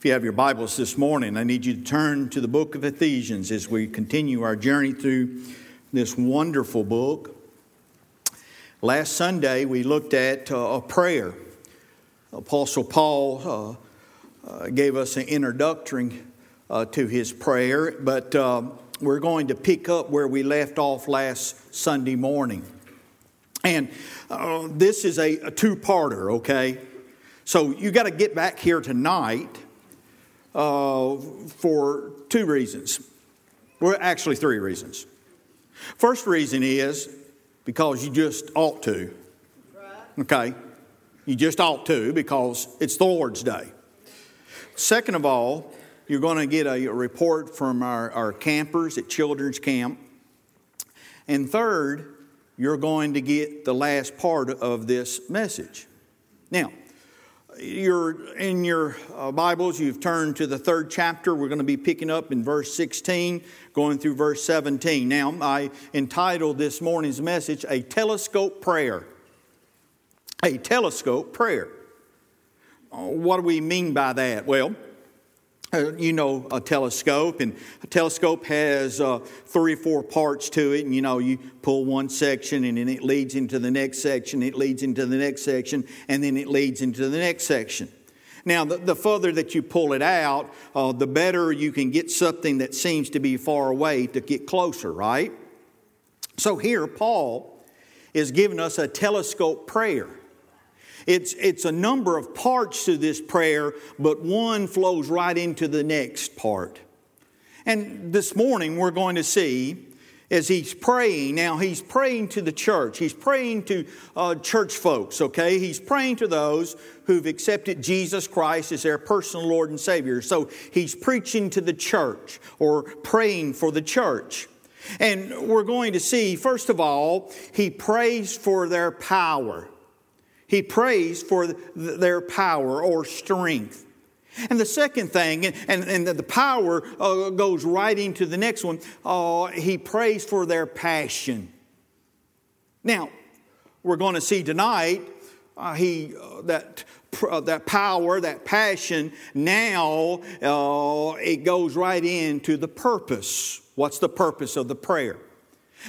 If you have your Bibles this morning, I need you to turn to the book of Ephesians as we continue our journey through this wonderful book. Last Sunday, we looked at uh, a prayer. Apostle Paul uh, uh, gave us an introductory uh, to his prayer, but uh, we're going to pick up where we left off last Sunday morning. And uh, this is a, a two parter, okay? So you got to get back here tonight uh, for two reasons. Well, actually, three reasons. First reason is because you just ought to. Okay? You just ought to because it's the Lord's Day. Second of all, you're going to get a report from our, our campers at Children's Camp. And third, you're going to get the last part of this message. Now, you're in your uh, Bibles, you've turned to the third chapter. We're going to be picking up in verse 16, going through verse 17. Now, I entitled this morning's message, A Telescope Prayer. A telescope prayer. Uh, what do we mean by that? Well, uh, you know a telescope and a telescope has uh, three or four parts to it and you know you pull one section and then it leads into the next section it leads into the next section and then it leads into the next section. Now the, the further that you pull it out uh, the better you can get something that seems to be far away to get closer right? So here paul is giving us a telescope prayer it's, it's a number of parts to this prayer, but one flows right into the next part. And this morning we're going to see as he's praying, now he's praying to the church. He's praying to uh, church folks, okay? He's praying to those who've accepted Jesus Christ as their personal Lord and Savior. So he's preaching to the church or praying for the church. And we're going to see, first of all, he prays for their power. He prays for their power or strength. And the second thing, and, and the power uh, goes right into the next one, uh, he prays for their passion. Now, we're going to see tonight uh, he, uh, that, uh, that power, that passion, now uh, it goes right into the purpose. What's the purpose of the prayer?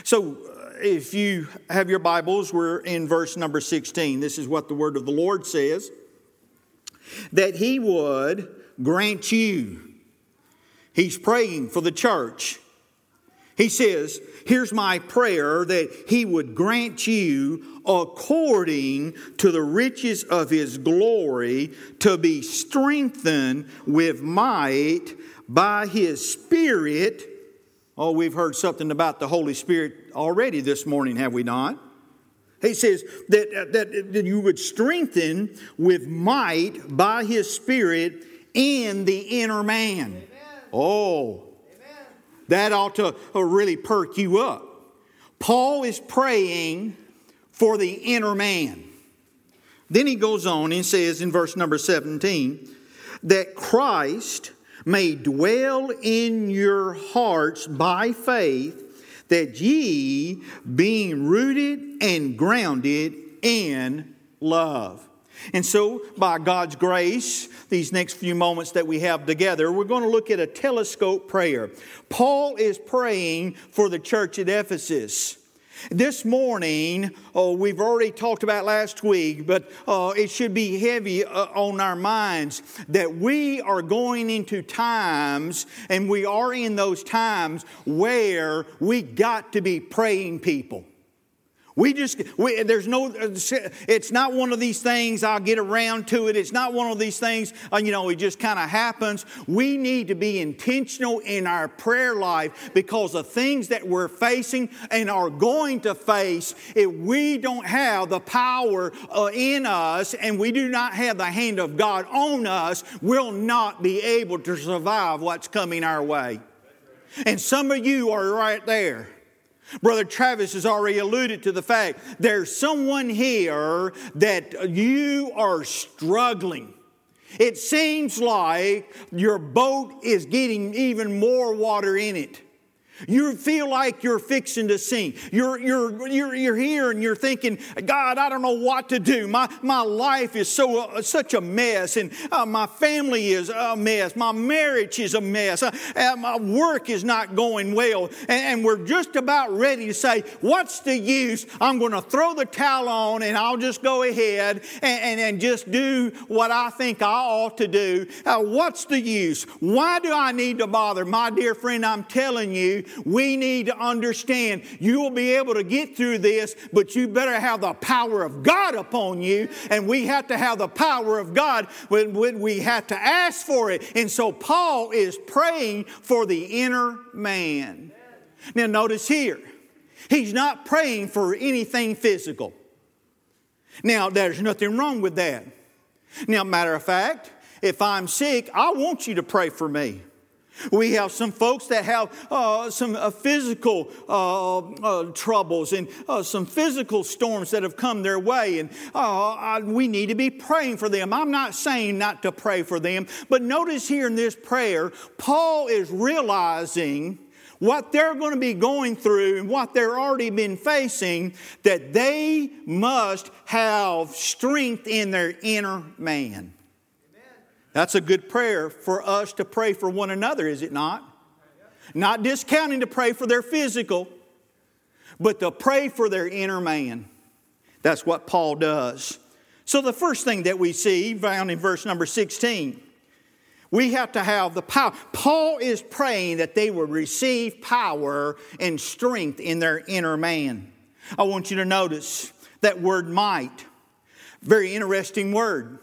So, if you have your Bibles, we're in verse number 16. This is what the word of the Lord says that He would grant you. He's praying for the church. He says, Here's my prayer that He would grant you according to the riches of His glory to be strengthened with might by His Spirit Oh, we've heard something about the Holy Spirit already this morning, have we not? He says that, that, that you would strengthen with might by His Spirit in the inner man. Amen. Oh, Amen. that ought to uh, really perk you up. Paul is praying for the inner man. Then he goes on and says in verse number 17 that Christ may dwell in your hearts by faith, that ye, being rooted and grounded in love. And so, by God's grace, these next few moments that we have together, we're going to look at a telescope prayer. Paul is praying for the church at Ephesus. This morning, oh, we've already talked about last week, but uh, it should be heavy uh, on our minds that we are going into times, and we are in those times where we got to be praying people. We just, we, there's no, it's not one of these things, I'll get around to it. It's not one of these things, uh, you know, it just kind of happens. We need to be intentional in our prayer life because the things that we're facing and are going to face, if we don't have the power uh, in us and we do not have the hand of God on us, we'll not be able to survive what's coming our way. And some of you are right there. Brother Travis has already alluded to the fact there's someone here that you are struggling. It seems like your boat is getting even more water in it. You feel like you're fixing to sink. You're, you're, you're, you're here and you're thinking, God, I don't know what to do. My, my life is so, uh, such a mess, and uh, my family is a mess. My marriage is a mess. Uh, my work is not going well. And, and, we're just about ready to say, What's the use? I'm going to throw the towel on and I'll just go ahead and, and, and just do what I think I ought to do. Uh, what's the use? Why do I need to bother? My dear friend, I'm telling you, we need to understand you will be able to get through this, but you better have the power of God upon you. And we have to have the power of God when, when we have to ask for it. And so Paul is praying for the inner man. Now, notice here, he's not praying for anything physical. Now, there's nothing wrong with that. Now, matter of fact, if I'm sick, I want you to pray for me. We have some folks that have uh, some uh, physical uh, uh troubles and uh, some physical storms that have come their way, and uh, we need to be praying for them. I'm not saying not to pray for them, but notice here in this prayer, Paul is realizing what they're going to be going through and what they're already been facing, that they must have strength in their inner man. That's a good prayer for us to pray for one another, is it not? Not discounting to pray for their physical, but to pray for their inner man. That's what Paul does. So, the first thing that we see found in verse number 16, we have to have the power. Paul is praying that they will receive power and strength in their inner man. I want you to notice that word might. Very interesting word.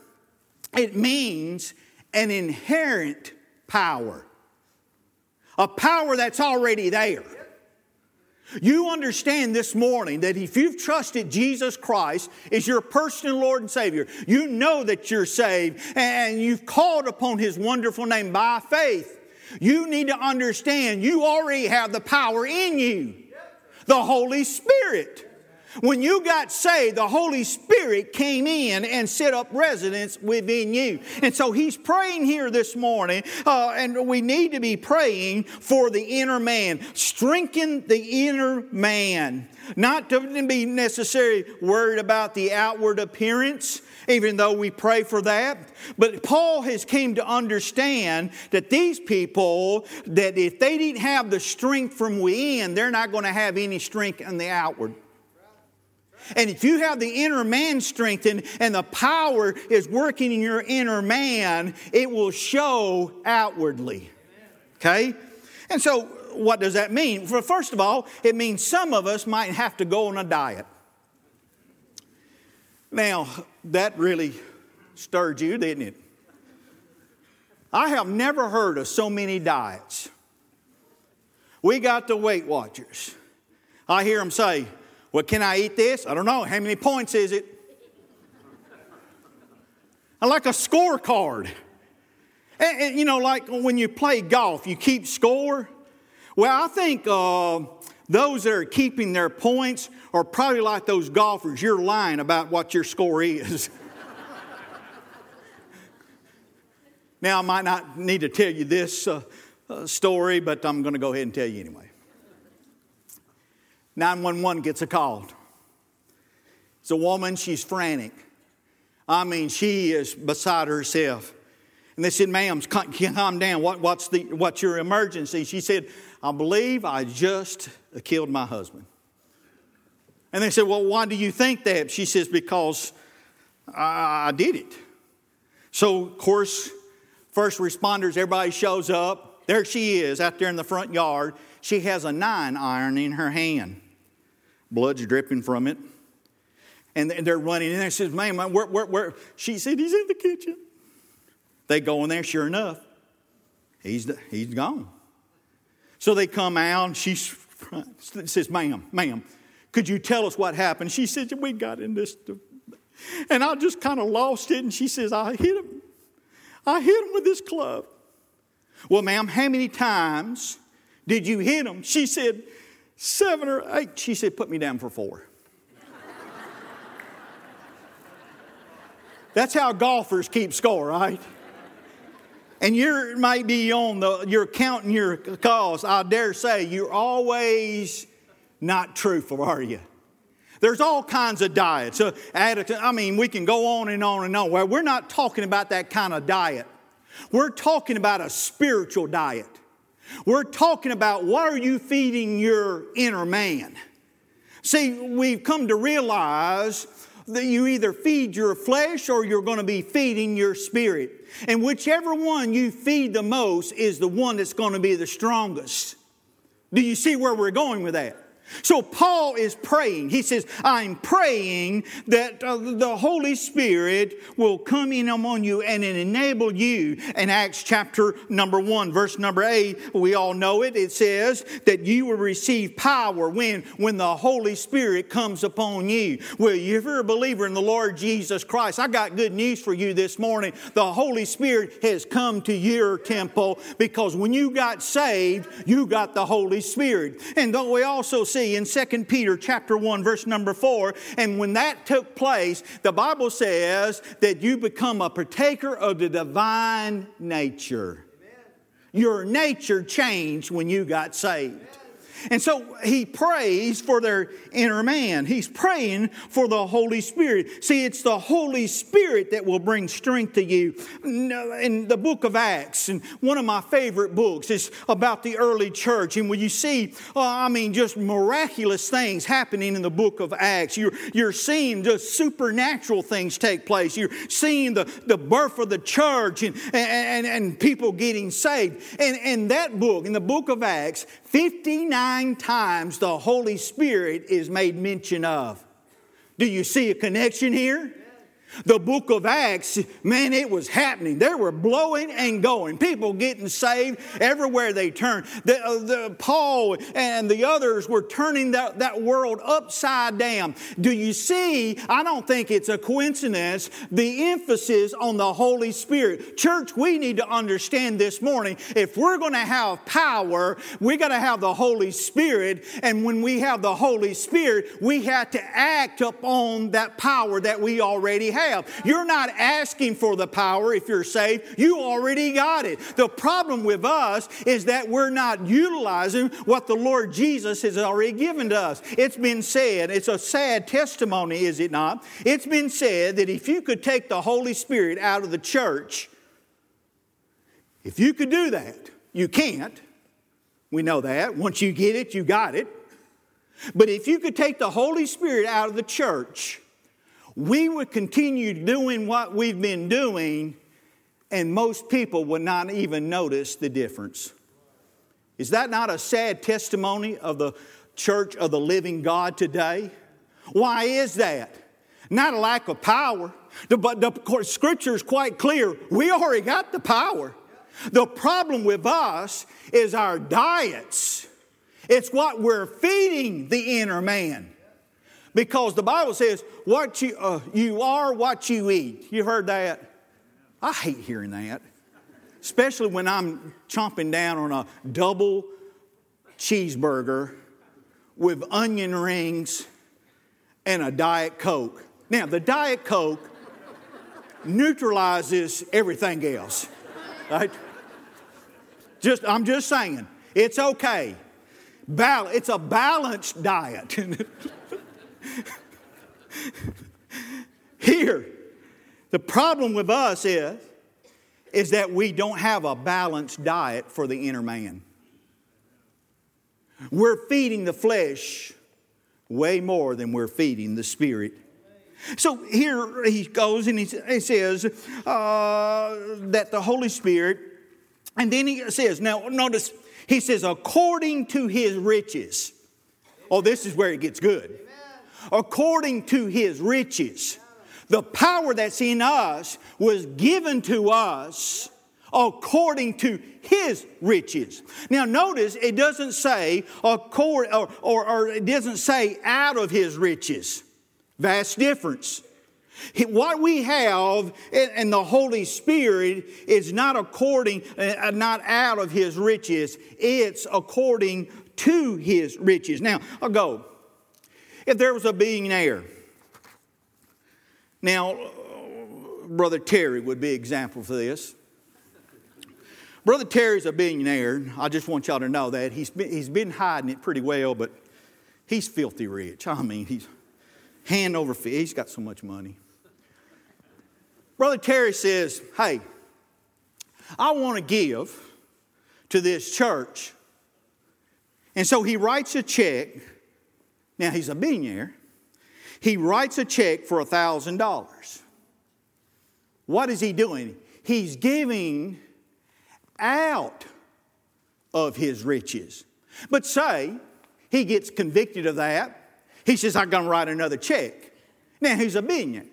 It means an inherent power, a power that's already there. You understand this morning that if you've trusted Jesus Christ as your personal Lord and Savior, you know that you're saved and you've called upon His wonderful name by faith. You need to understand you already have the power in you, the Holy Spirit. When you got saved, the Holy Spirit came in and set up residence within you. And so he's praying here this morning, uh, and we need to be praying for the inner man. Strengthen the inner man. Not to be necessarily worried about the outward appearance, even though we pray for that. But Paul has came to understand that these people, that if they didn't have the strength from within, they're not going to have any strength in the outward. And if you have the inner man strengthened and the power is working in your inner man, it will show outwardly. Okay? And so, what does that mean? For first of all, it means some of us might have to go on a diet. Now, that really stirred you, didn't it? I have never heard of so many diets. We got the Weight Watchers. I hear them say, well, can I eat this? I don't know. How many points is it? I like a scorecard. And, and, you know, like when you play golf, you keep score. Well, I think uh, those that are keeping their points are probably like those golfers. You're lying about what your score is. now, I might not need to tell you this uh, uh, story, but I'm going to go ahead and tell you anyway. 911 gets a call. It's a woman, she's frantic. I mean, she is beside herself. And they said, ma'am, calm down. What, what's, the, what's your emergency? She said, I believe I just killed my husband. And they said, Well, why do you think that? She says, Because I, I did it. So, of course, first responders, everybody shows up. There she is out there in the front yard. She has a nine iron in her hand. Blood's dripping from it. And they're running in there. Says, "Man, where, where, where? She said, He's in the kitchen. They go in there, sure enough, he's, he's gone. So they come out, And she says, Ma'am, ma'am, could you tell us what happened? She said, We got in this. And I just kind of lost it. And she says, I hit him. I hit him with this club. Well, ma'am, how many times did you hit him? She said, Seven or eight. She said, Put me down for four. That's how golfers keep score, right? And you might be on the, you're counting your calls. I dare say you're always not truthful, are you? There's all kinds of diets. I mean, we can go on and on and on. Well, we're not talking about that kind of diet. We're talking about a spiritual diet. We're talking about what are you feeding your inner man? See, we've come to realize that you either feed your flesh or you're going to be feeding your spirit. And whichever one you feed the most is the one that's going to be the strongest. Do you see where we're going with that? So Paul is praying. He says, I'm praying that uh, the Holy Spirit will come in among you and enable you. In Acts chapter number one, verse number eight, we all know it. It says that you will receive power when, when the Holy Spirit comes upon you. Well, if you're a believer in the Lord Jesus Christ, I got good news for you this morning. The Holy Spirit has come to your temple because when you got saved, you got the Holy Spirit. And though we also see see in 2 Peter chapter 1 verse number 4 and when that took place the Bible says that you become a partaker of the divine nature. Amen. Your nature changed when you got saved. And so he prays for their inner man. He's praying for the Holy Spirit. See, it's the Holy Spirit that will bring strength to you. In the book of Acts, and one of my favorite books is about the early church. And when you see, uh, I mean, just miraculous things happening in the book of Acts, you're, you're seeing just supernatural things take place. You're seeing the, the birth of the church and, and, and people getting saved. And in that book, in the book of Acts, 59 times the Holy Spirit is made mention of. Do you see a connection here? The book of Acts, man, it was happening. They were blowing and going. People getting saved everywhere they turned. The, uh, the, Paul and the others were turning that, that world upside down. Do you see? I don't think it's a coincidence, the emphasis on the Holy Spirit. Church, we need to understand this morning if we're going to have power, we got to have the Holy Spirit. And when we have the Holy Spirit, we have to act upon that power that we already have have. You're not asking for the power if you're saved, you already got it. The problem with us is that we're not utilizing what the Lord Jesus has already given to us. It's been said, it's a sad testimony, is it not? It's been said that if you could take the Holy Spirit out of the church, if you could do that, you can't. We know that. Once you get it, you got it. But if you could take the Holy Spirit out of the church, we would continue doing what we've been doing, and most people would not even notice the difference. Is that not a sad testimony of the church of the living God today? Why is that? Not a lack of power, but the scripture is quite clear. We already got the power. The problem with us is our diets. It's what we're feeding the inner man. Because the Bible says, what you, uh, you are what you eat. You heard that? I hate hearing that. Especially when I'm chomping down on a double cheeseburger with onion rings and a Diet Coke. Now, the Diet Coke neutralizes everything else. Right? Just, I'm just saying, it's okay. Bal- it's a balanced diet. Here, the problem with us is, is that we don't have a balanced diet for the inner man. We're feeding the flesh way more than we're feeding the spirit. So here he goes and he, says uh, that the Holy Spirit, and then he says, now notice, he says, according to his riches. Oh, this is where it gets good according to his riches. The power that's in us was given to us according to his riches. Now notice it doesn't say accord, or, or, or it doesn't say out of his riches. Vast difference. What we have in the Holy Spirit is not according, uh, not out of His riches. It's according to His riches. Now, I'll go. If there was a billionaire, now, Brother Terry would be example for this. Brother Terry's a billionaire. I just want y'all to know that. He's been, he's been hiding it pretty well, but he's filthy rich. I mean, he's hand over fist. He's got so much money. Brother Terry says, Hey, I want to give to this church. And so he writes a check. Now, he's a billionaire. He writes a check for $1,000. What is he doing? He's giving out of his riches. But say he gets convicted of that, he says, I'm going to write another check. Now he's a billionaire.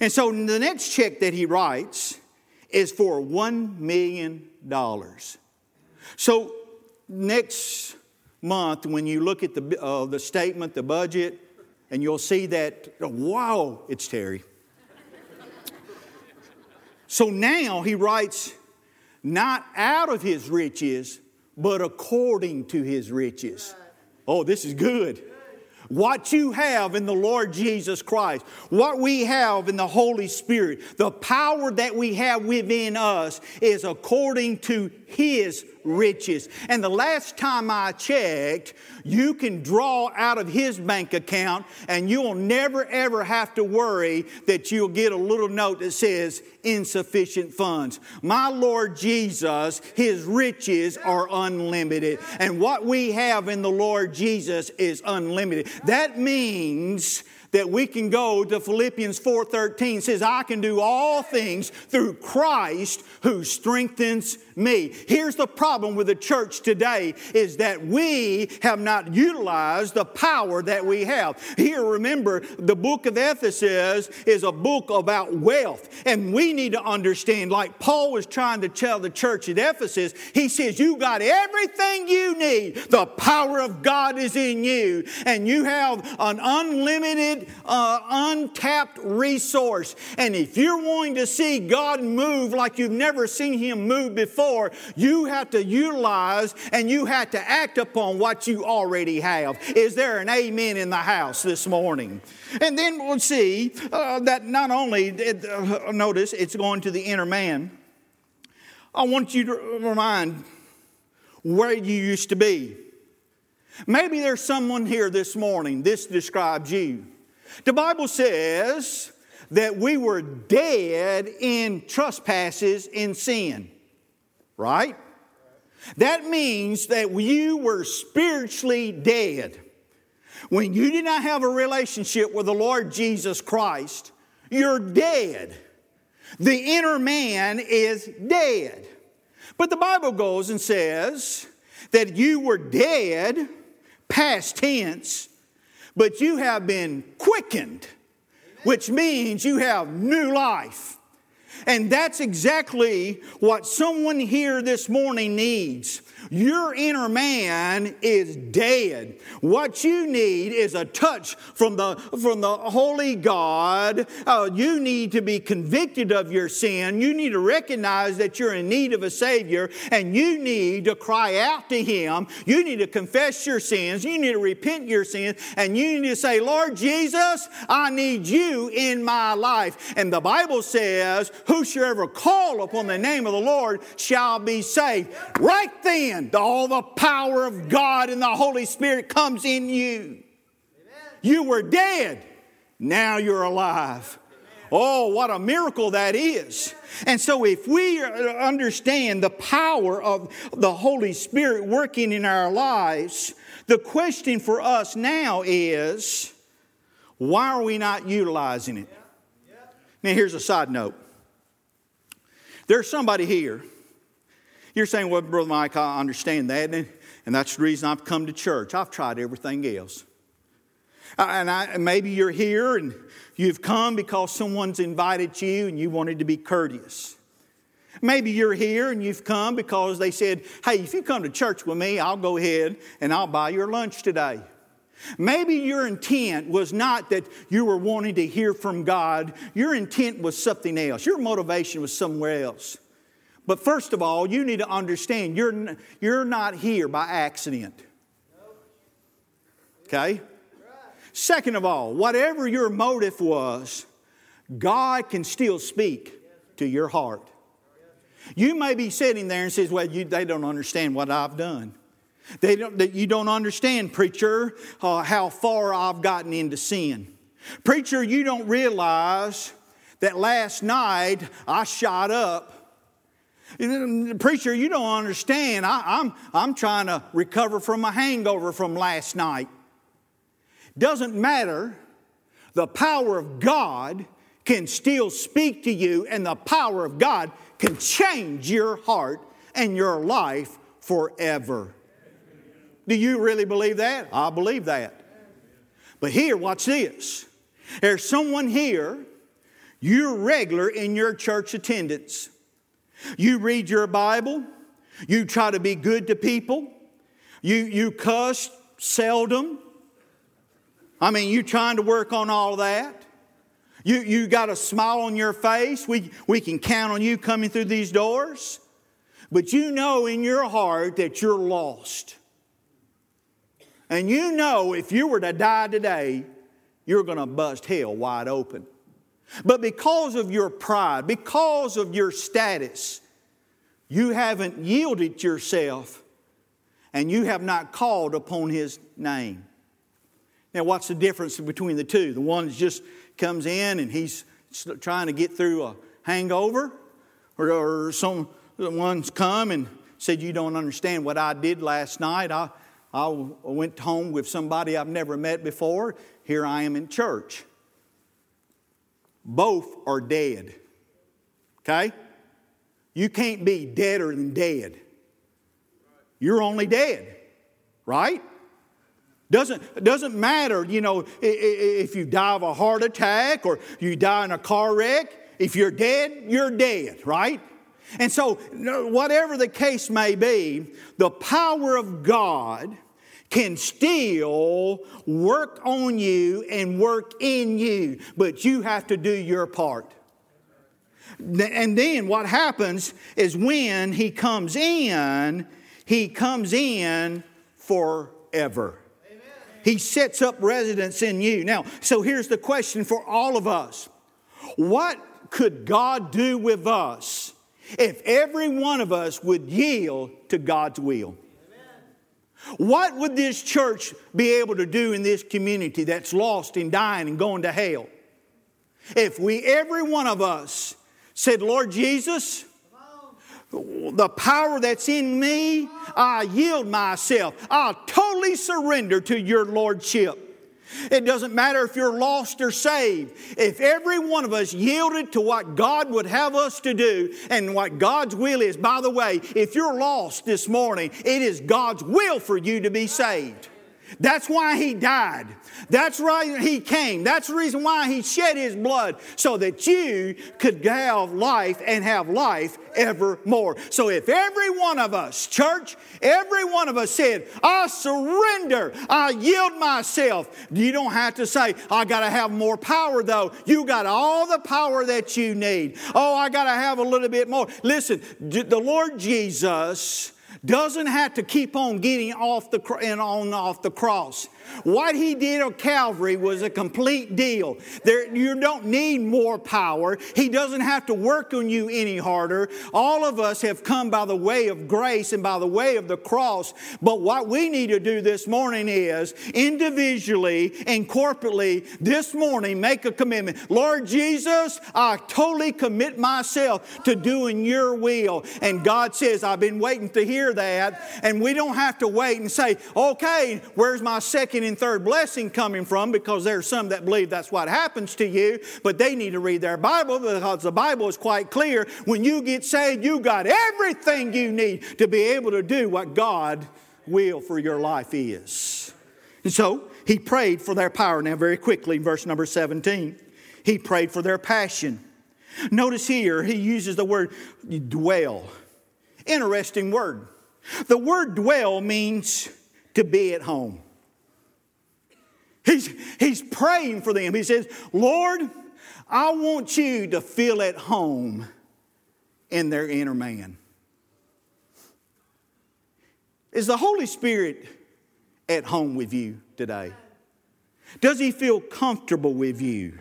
And so the next check that he writes is for $1 million. So next month, when you look at the, uh, the statement, the budget, and you'll see that, wow, it's Terry. so now he writes not out of his riches, but according to his riches. Oh, this is good. What you have in the Lord Jesus Christ, what we have in the Holy Spirit, the power that we have within us is according to His riches. And the last time I checked, you can draw out of his bank account and you'll never ever have to worry that you'll get a little note that says insufficient funds. My Lord Jesus, his riches are unlimited. And what we have in the Lord Jesus is unlimited. That means that we can go to Philippians 4:13 says I can do all things through Christ who strengthens me. Here's the problem with the church today is that we have not utilized the power that we have. Here remember the book of Ephesus is a book about wealth and we need to understand like Paul was trying to tell the church at Ephesus, he says you got everything you need. The power of God is in you and you have an unlimited uh, untapped resource. And if you're wanting to see God move like you've never seen Him move before, you have to utilize and you have to act upon what you already have. Is there an amen in the house this morning? And then we'll see uh, that not only, uh, notice it's going to the inner man. I want you to remind where you used to be. Maybe there's someone here this morning, this describes you. The Bible says that we were dead in trespasses in sin, right? That means that you were spiritually dead. When you did not have a relationship with the Lord Jesus Christ, you're dead. The inner man is dead. But the Bible goes and says that you were dead, past tense, but you have been quickened, which means you have new life. And that's exactly what someone here this morning needs. Your inner man is dead. What you need is a touch from the, from the Holy God. Uh, you need to be convicted of your sin. You need to recognize that you're in need of a Savior, and you need to cry out to Him. You need to confess your sins. You need to repent your sins, and you need to say, Lord Jesus, I need you in my life. And the Bible says, Whosoever call upon the name of the Lord shall be saved. Right then, all the power of God and the Holy Spirit comes in you. Amen. You were dead, now you're alive. Oh, what a miracle that is. And so, if we understand the power of the Holy Spirit working in our lives, the question for us now is why are we not utilizing it? Now, here's a side note there's somebody here you're saying, well, Brother Mike, I understand that, and, and that's the reason I've come to church. I've tried everything else. Uh, and I, maybe you're here and you've come because someone's invited you and you wanted to be courteous. Maybe you're here and you've come because they said, hey, if you come to church with me, I'll go ahead and I'll buy your lunch today. Maybe your intent was not that you were wanting to hear from God, your intent was something else. Your motivation was somewhere else. But first of all, you need to understand you're, you're not here by accident. Okay? Second of all, whatever your motive was, God can still speak to your heart. You may be sitting there and says, "Well, you, they don't understand what I've done. They don't, you don't understand, preacher, uh, how far I've gotten into sin. Preacher, you don't realize that last night I shot up." Preacher, you don't understand. I, I'm, I'm trying to recover from a hangover from last night. Doesn't matter. The power of God can still speak to you, and the power of God can change your heart and your life forever. Do you really believe that? I believe that. But here, watch this. There's someone here, you're regular in your church attendance. You read your Bible, you try to be good to people, you, you cuss seldom. I mean, you're trying to work on all that. You, you got a smile on your face. We, we can count on you coming through these doors. But you know in your heart that you're lost. And you know if you were to die today, you're going to bust hell wide open. But because of your pride, because of your status, you haven't yielded yourself and you have not called upon His name. Now, what's the difference between the two? The one just comes in and he's trying to get through a hangover, or, or someone's come and said, You don't understand what I did last night. I, I went home with somebody I've never met before. Here I am in church. Both are dead. Okay? You can't be deader than dead. You're only dead, right? Doesn't, doesn't matter, you know, if you die of a heart attack or you die in a car wreck. If you're dead, you're dead, right? And so, whatever the case may be, the power of God can still work on you and work in you, but you have to do your part. And then what happens is when He comes in, He comes in forever. He sets up residence in you. Now, so here's the question for all of us What could God do with us if every one of us would yield to God's will? What would this church be able to do in this community that's lost and dying and going to hell? If we, every one of us, said, Lord Jesus, the power that's in me, I yield myself. I totally surrender to your lordship. It doesn't matter if you're lost or saved. If every one of us yielded to what God would have us to do and what God's will is, by the way, if you're lost this morning, it is God's will for you to be saved. That's why he died. That's why he came. That's the reason why he shed his blood so that you could have life and have life evermore. So if every one of us, church, every one of us said, I surrender, I yield myself, you don't have to say, I got to have more power though. You got all the power that you need. Oh, I got to have a little bit more. Listen, the Lord Jesus doesn't have to keep on getting off the and on off the cross. What he did on Calvary was a complete deal. There, you don't need more power. He doesn't have to work on you any harder. All of us have come by the way of grace and by the way of the cross. But what we need to do this morning is individually and corporately this morning make a commitment. Lord Jesus, I totally commit myself to doing your will. And God says, I've been waiting to hear that. And we don't have to wait and say, okay, where's my second second and third blessing coming from because there are some that believe that's what happens to you, but they need to read their Bible because the Bible is quite clear. When you get saved, you got everything you need to be able to do what God will for your life is. And so he prayed for their power. Now, very quickly, verse number 17, he prayed for their passion. Notice here, he uses the word dwell. Interesting word. The word dwell means to be at home. He's, he's praying for them. He says, Lord, I want you to feel at home in their inner man. Is the Holy Spirit at home with you today? Does he feel comfortable with you?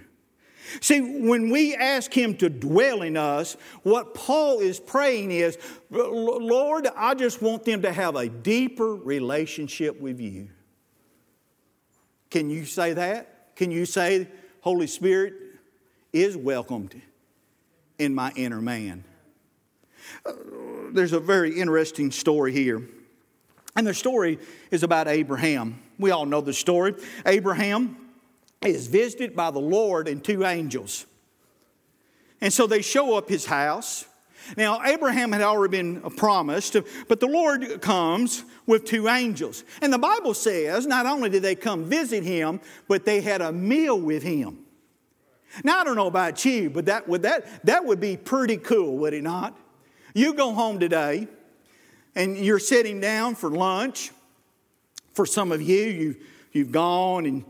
See, when we ask Him to dwell in us, what Paul is praying is, Lord, I just want them to have a deeper relationship with you. Can you say that? Can you say, Holy Spirit is welcomed in my inner man? Uh, there's a very interesting story here. And the story is about Abraham. We all know the story. Abraham is visited by the Lord and two angels. And so they show up his house. Now, Abraham had already been promised, but the Lord comes with two angels. And the Bible says not only did they come visit him, but they had a meal with him. Now, I don't know about you, but that would, that, that would be pretty cool, would it not? You go home today and you're sitting down for lunch. For some of you, you you've gone and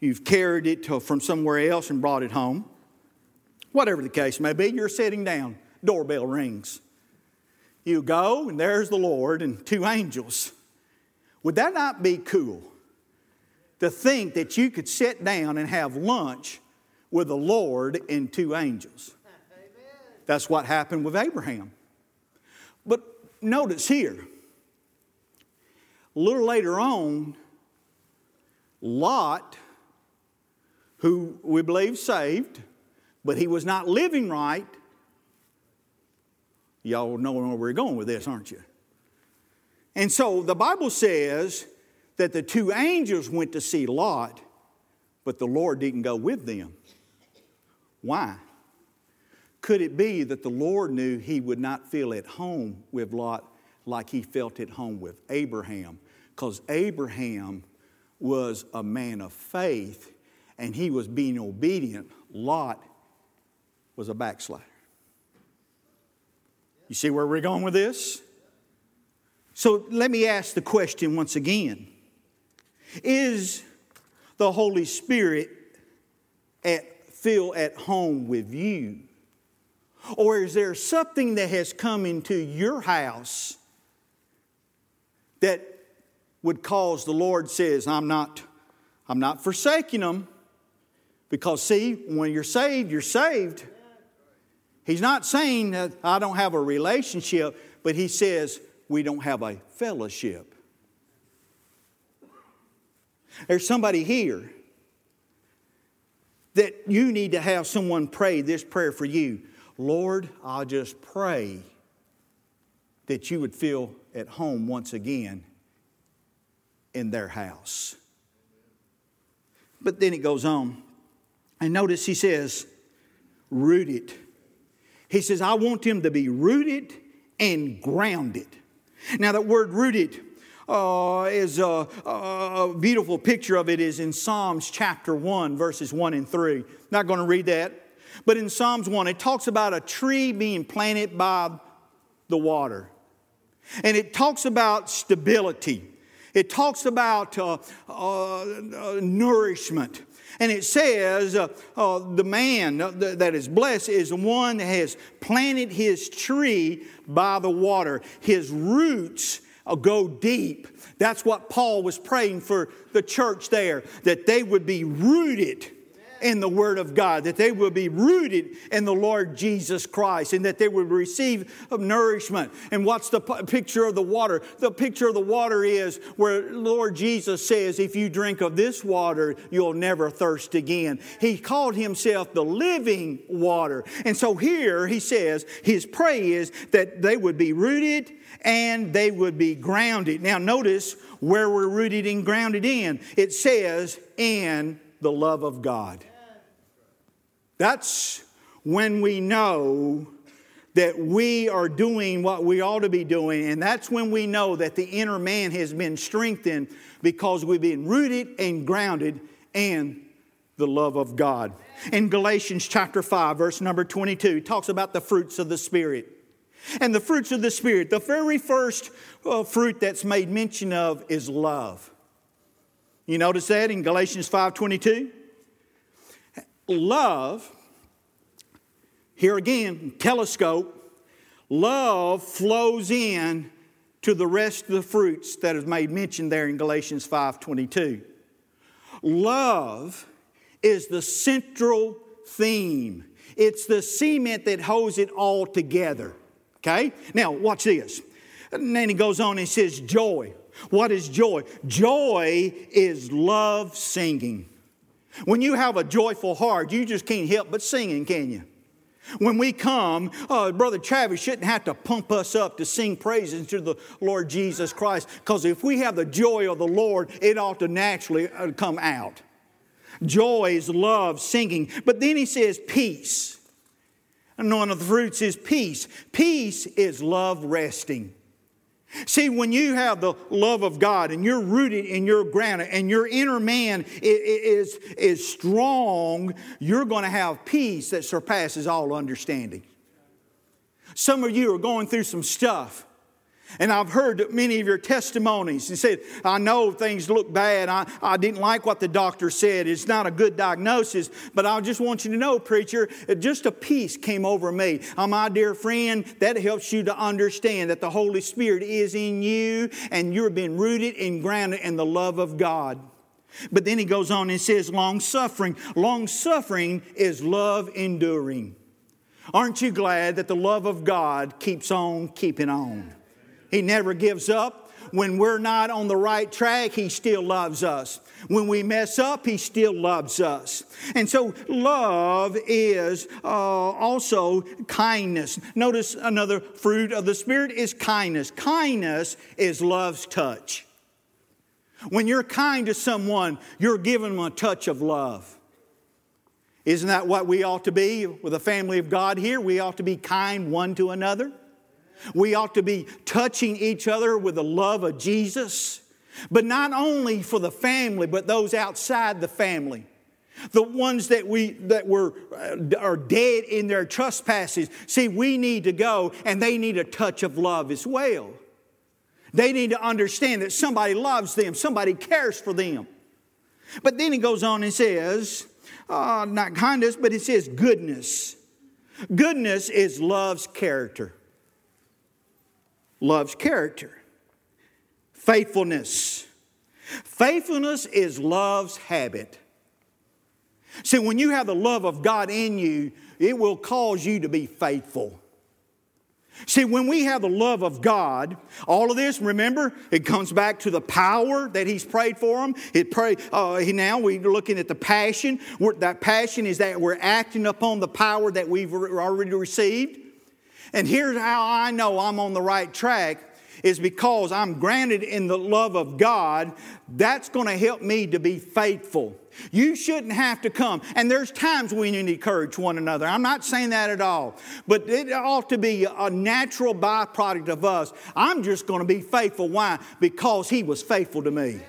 you've carried it to, from somewhere else and brought it home. Whatever the case may be, you're sitting down, doorbell rings. You go, and there's the Lord and two angels. Would that not be cool? To think that you could sit down and have lunch with the Lord and two angels. That's what happened with Abraham. But notice here, a little later on, Lot who we believe saved, but he was not living right. Y'all know where we're going with this, aren't you? And so the Bible says that the two angels went to see Lot, but the Lord didn't go with them. Why? Could it be that the Lord knew he would not feel at home with Lot like he felt at home with Abraham? Because Abraham was a man of faith and he was being obedient, Lot was a backslider. You see where we're going with this? So let me ask the question once again Is the Holy Spirit at, feel at home with you? Or is there something that has come into your house that would cause the Lord says, I'm not, I'm not forsaking them, because, see, when you're saved, you're saved. He's not saying that I don't have a relationship, but he says we don't have a fellowship. There's somebody here that you need to have someone pray this prayer for you. Lord, I just pray that you would feel at home once again in their house. But then it goes on. And notice he says, rooted. He says, I want him to be rooted and grounded. Now, that word rooted uh, is a, a, beautiful picture of it is in Psalms chapter 1, verses 1 and 3. Not going to read that. But in Psalms 1, it talks about a tree being planted by the water. And it talks about stability. It talks about uh, uh nourishment. And it says, uh, uh, the man that is blessed is the one that has planted his tree by the water. His roots uh, go deep. That's what Paul was praying for the church there, that they would be rooted in the Word of God, that they will be rooted in the Lord Jesus Christ, and that they would receive nourishment. And what's the picture of the water? The picture of the water is where Lord Jesus says, If you drink of this water, you'll never thirst again. He called himself the living water. And so here he says, his prayer is that they would be rooted and they would be grounded. Now, notice where we're rooted and grounded in. It says, in the love of God. That's when we know that we are doing what we ought to be doing, and that's when we know that the inner man has been strengthened because we've been rooted and grounded in the love of God. In Galatians chapter 5, verse number 22, talks about the fruits of the Spirit. And the fruits of the Spirit, the very first uh, fruit that's made mention of is love. You notice that in Galatians 5:22? Love here again, telescope, love flows in to the rest of the fruits that is made mention there in Galatians 5:22. Love is the central theme. It's the cement that holds it all together. Okay? Now, watch this. And then he goes on and says, Joy. What is joy? Joy is love singing. When you have a joyful heart, you just can't help but singing, can you? When we come, uh, Brother Travis shouldn't have to pump us up to sing praises to the Lord Jesus Christ, because if we have the joy of the Lord, it ought to naturally uh, come out. Joy is love, singing. But then he says peace. And one of the fruits is peace. Peace is love resting. See, when you have the love of God and you're rooted in your grounded and your inner man is, is strong, you're going to have peace that surpasses all understanding. Some of you are going through some stuff. And I've heard many of your testimonies and said, I know things look bad. I, I didn't like what the doctor said. It's not a good diagnosis, but I just want you to know, preacher, just a peace came over me. Uh, my dear friend, that helps you to understand that the Holy Spirit is in you and you're being rooted and grounded in the love of God. But then he goes on and says, long suffering. Long suffering is love enduring. Aren't you glad that the love of God keeps on keeping on? He never gives up. When we're not on the right track, He still loves us. When we mess up, He still loves us. And so, love is uh, also kindness. Notice another fruit of the Spirit is kindness. Kindness is love's touch. When you're kind to someone, you're giving them a touch of love. Isn't that what we ought to be with the family of God here? We ought to be kind one to another. We ought to be touching each other with the love of Jesus, but not only for the family, but those outside the family. The ones that we that were uh, are dead in their trespasses. See, we need to go and they need a touch of love as well. They need to understand that somebody loves them, somebody cares for them. But then he goes on and says, uh, not kindness, but it says goodness. Goodness is love's character love's character. Faithfulness. Faithfulness is love's habit. See, when you have the love of God in you, it will cause you to be faithful. See, when we have the love of God, all of this, remember, it comes back to the power that He's prayed for them. It pray, uh, now we're looking at the passion. We're, that passion is that we're acting upon the power that we've already received. And here's how I know I'm on the right track is because I'm granted in the love of God, that's going to help me to be faithful. You shouldn't have to come. And there's times we need to encourage one another. I'm not saying that at all. But it ought to be a natural byproduct of us. I'm just going to be faithful. Why? Because He was faithful to me.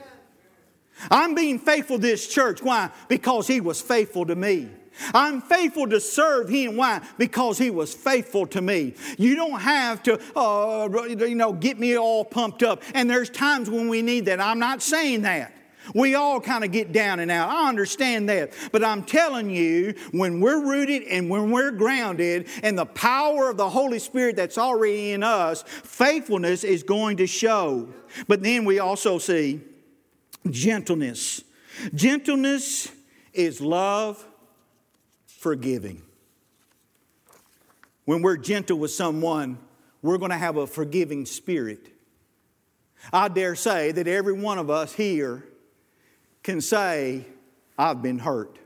I'm being faithful to this church. Why? Because He was faithful to me. I'm faithful to serve him. Why? Because he was faithful to me. You don't have to, uh, you know, get me all pumped up. And there's times when we need that. I'm not saying that. We all kind of get down and out. I understand that. But I'm telling you, when we're rooted and when we're grounded and the power of the Holy Spirit that's already in us, faithfulness is going to show. But then we also see gentleness. Gentleness is love forgiving. When we're gentle with someone, we're going to have a forgiving spirit. I dare say that every one of us here can say, I've been hurt.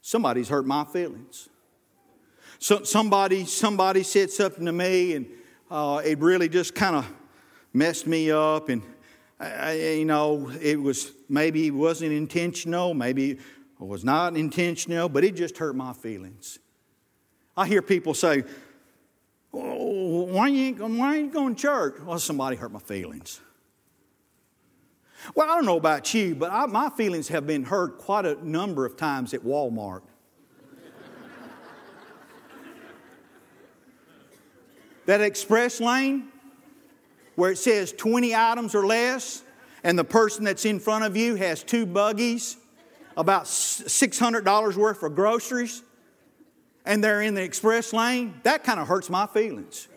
Somebody's hurt my feelings. So somebody, somebody said something to me, and uh, it really just kind of messed me up. And I, you know, it was maybe it wasn't intentional, maybe it was not intentional, but it just hurt my feelings. I hear people say, oh, why, you, why ain't you going to church? Well, somebody hurt my feelings. Well, I don't know about you, but I, my feelings have been hurt quite a number of times at Walmart. that express lane where it says 20 items or less, and the person that's in front of you has two buggies about $600 worth of groceries and they're in the express lane, that kind of hurts my feelings.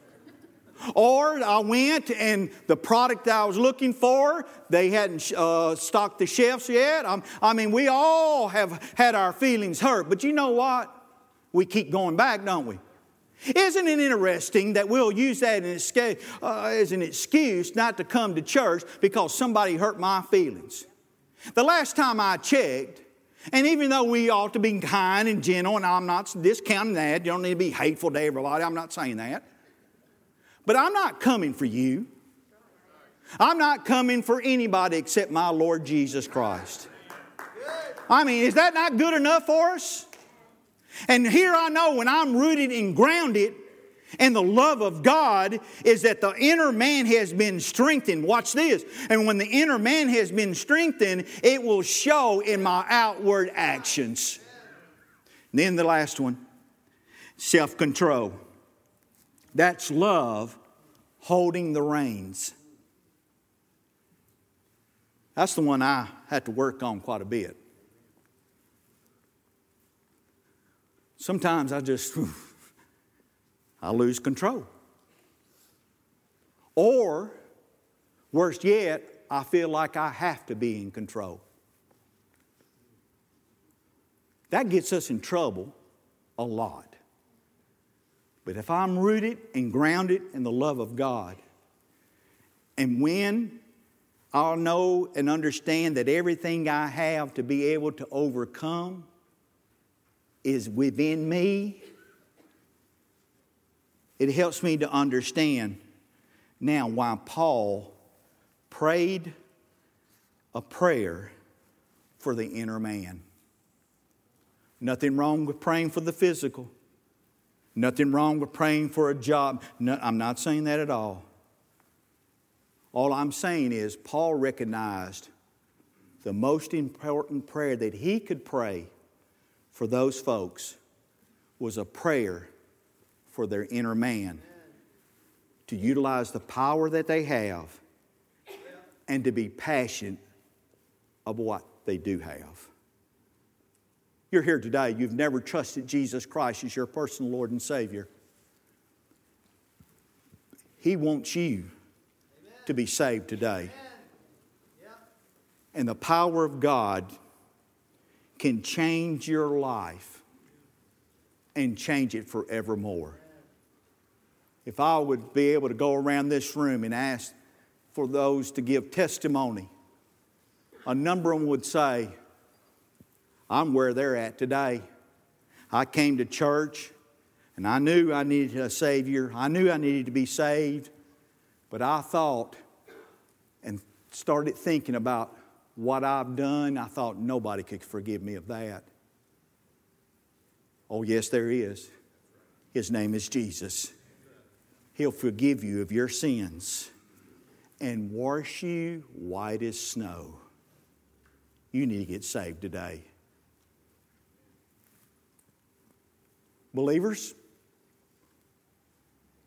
Or I went and the product I was looking for, they hadn't uh, stocked the shelves yet. I'm, I mean, we all have had our feelings hurt. But you know what? We keep going back, don't we? Isn't it interesting that we'll use that uh, as an excuse not to come to church because somebody hurt my feelings? The last time I checked, and even though we ought to be kind and gentle, and I'm not discounting that, you don't need to be hateful to everybody, I'm not saying that. But I'm not coming for you. I'm not coming for anybody except my Lord Jesus Christ. I mean, is that not good enough for us? And here I know when I'm rooted and grounded and the love of God is that the inner man has been strengthened. Watch this. And when the inner man has been strengthened, it will show in my outward actions. And then the last one self control. That's love holding the reins. That's the one I had to work on quite a bit. Sometimes I just, I lose control. Or, worst yet, I feel like I have to be in control. That gets us in trouble a lot. But if I'm rooted and grounded in the love of God, and when I'll know and understand that everything I have to be able to overcome is within me, it helps me to understand now why Paul prayed a prayer for the inner man. Nothing wrong with praying for the physical. Nothing wrong with praying for a job. No, I'm not saying that at all. All I'm saying is, Paul recognized the most important prayer that he could pray for those folks was a prayer for their inner man to utilize the power that they have and to be passionate of what they do have. You're here today, you've never trusted Jesus Christ as your personal Lord and Savior. He wants you Amen. to be saved today. And the power of God can change your life and change it forevermore. If I would be able to go around this room and ask for those to give testimony, a number of them would say, I'm where they're at today. I came to church and I knew I needed a Savior. I knew I needed to be saved. But I thought and started thinking about what I've done. I thought nobody could forgive me of that. Oh, yes, there is. His name is Jesus. He'll forgive you of your sins and wash you white as snow. You need to get saved today. Believers,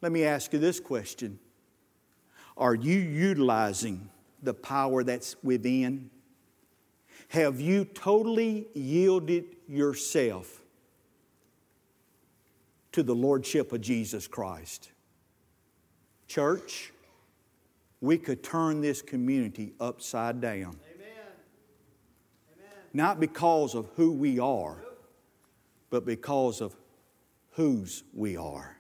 let me ask you this question Are you utilizing the power that's within? Have you totally yielded yourself to the Lordship of Jesus Christ? Church, we could turn this community upside down. Amen. Amen. Not because of who we are, but because of whose we are.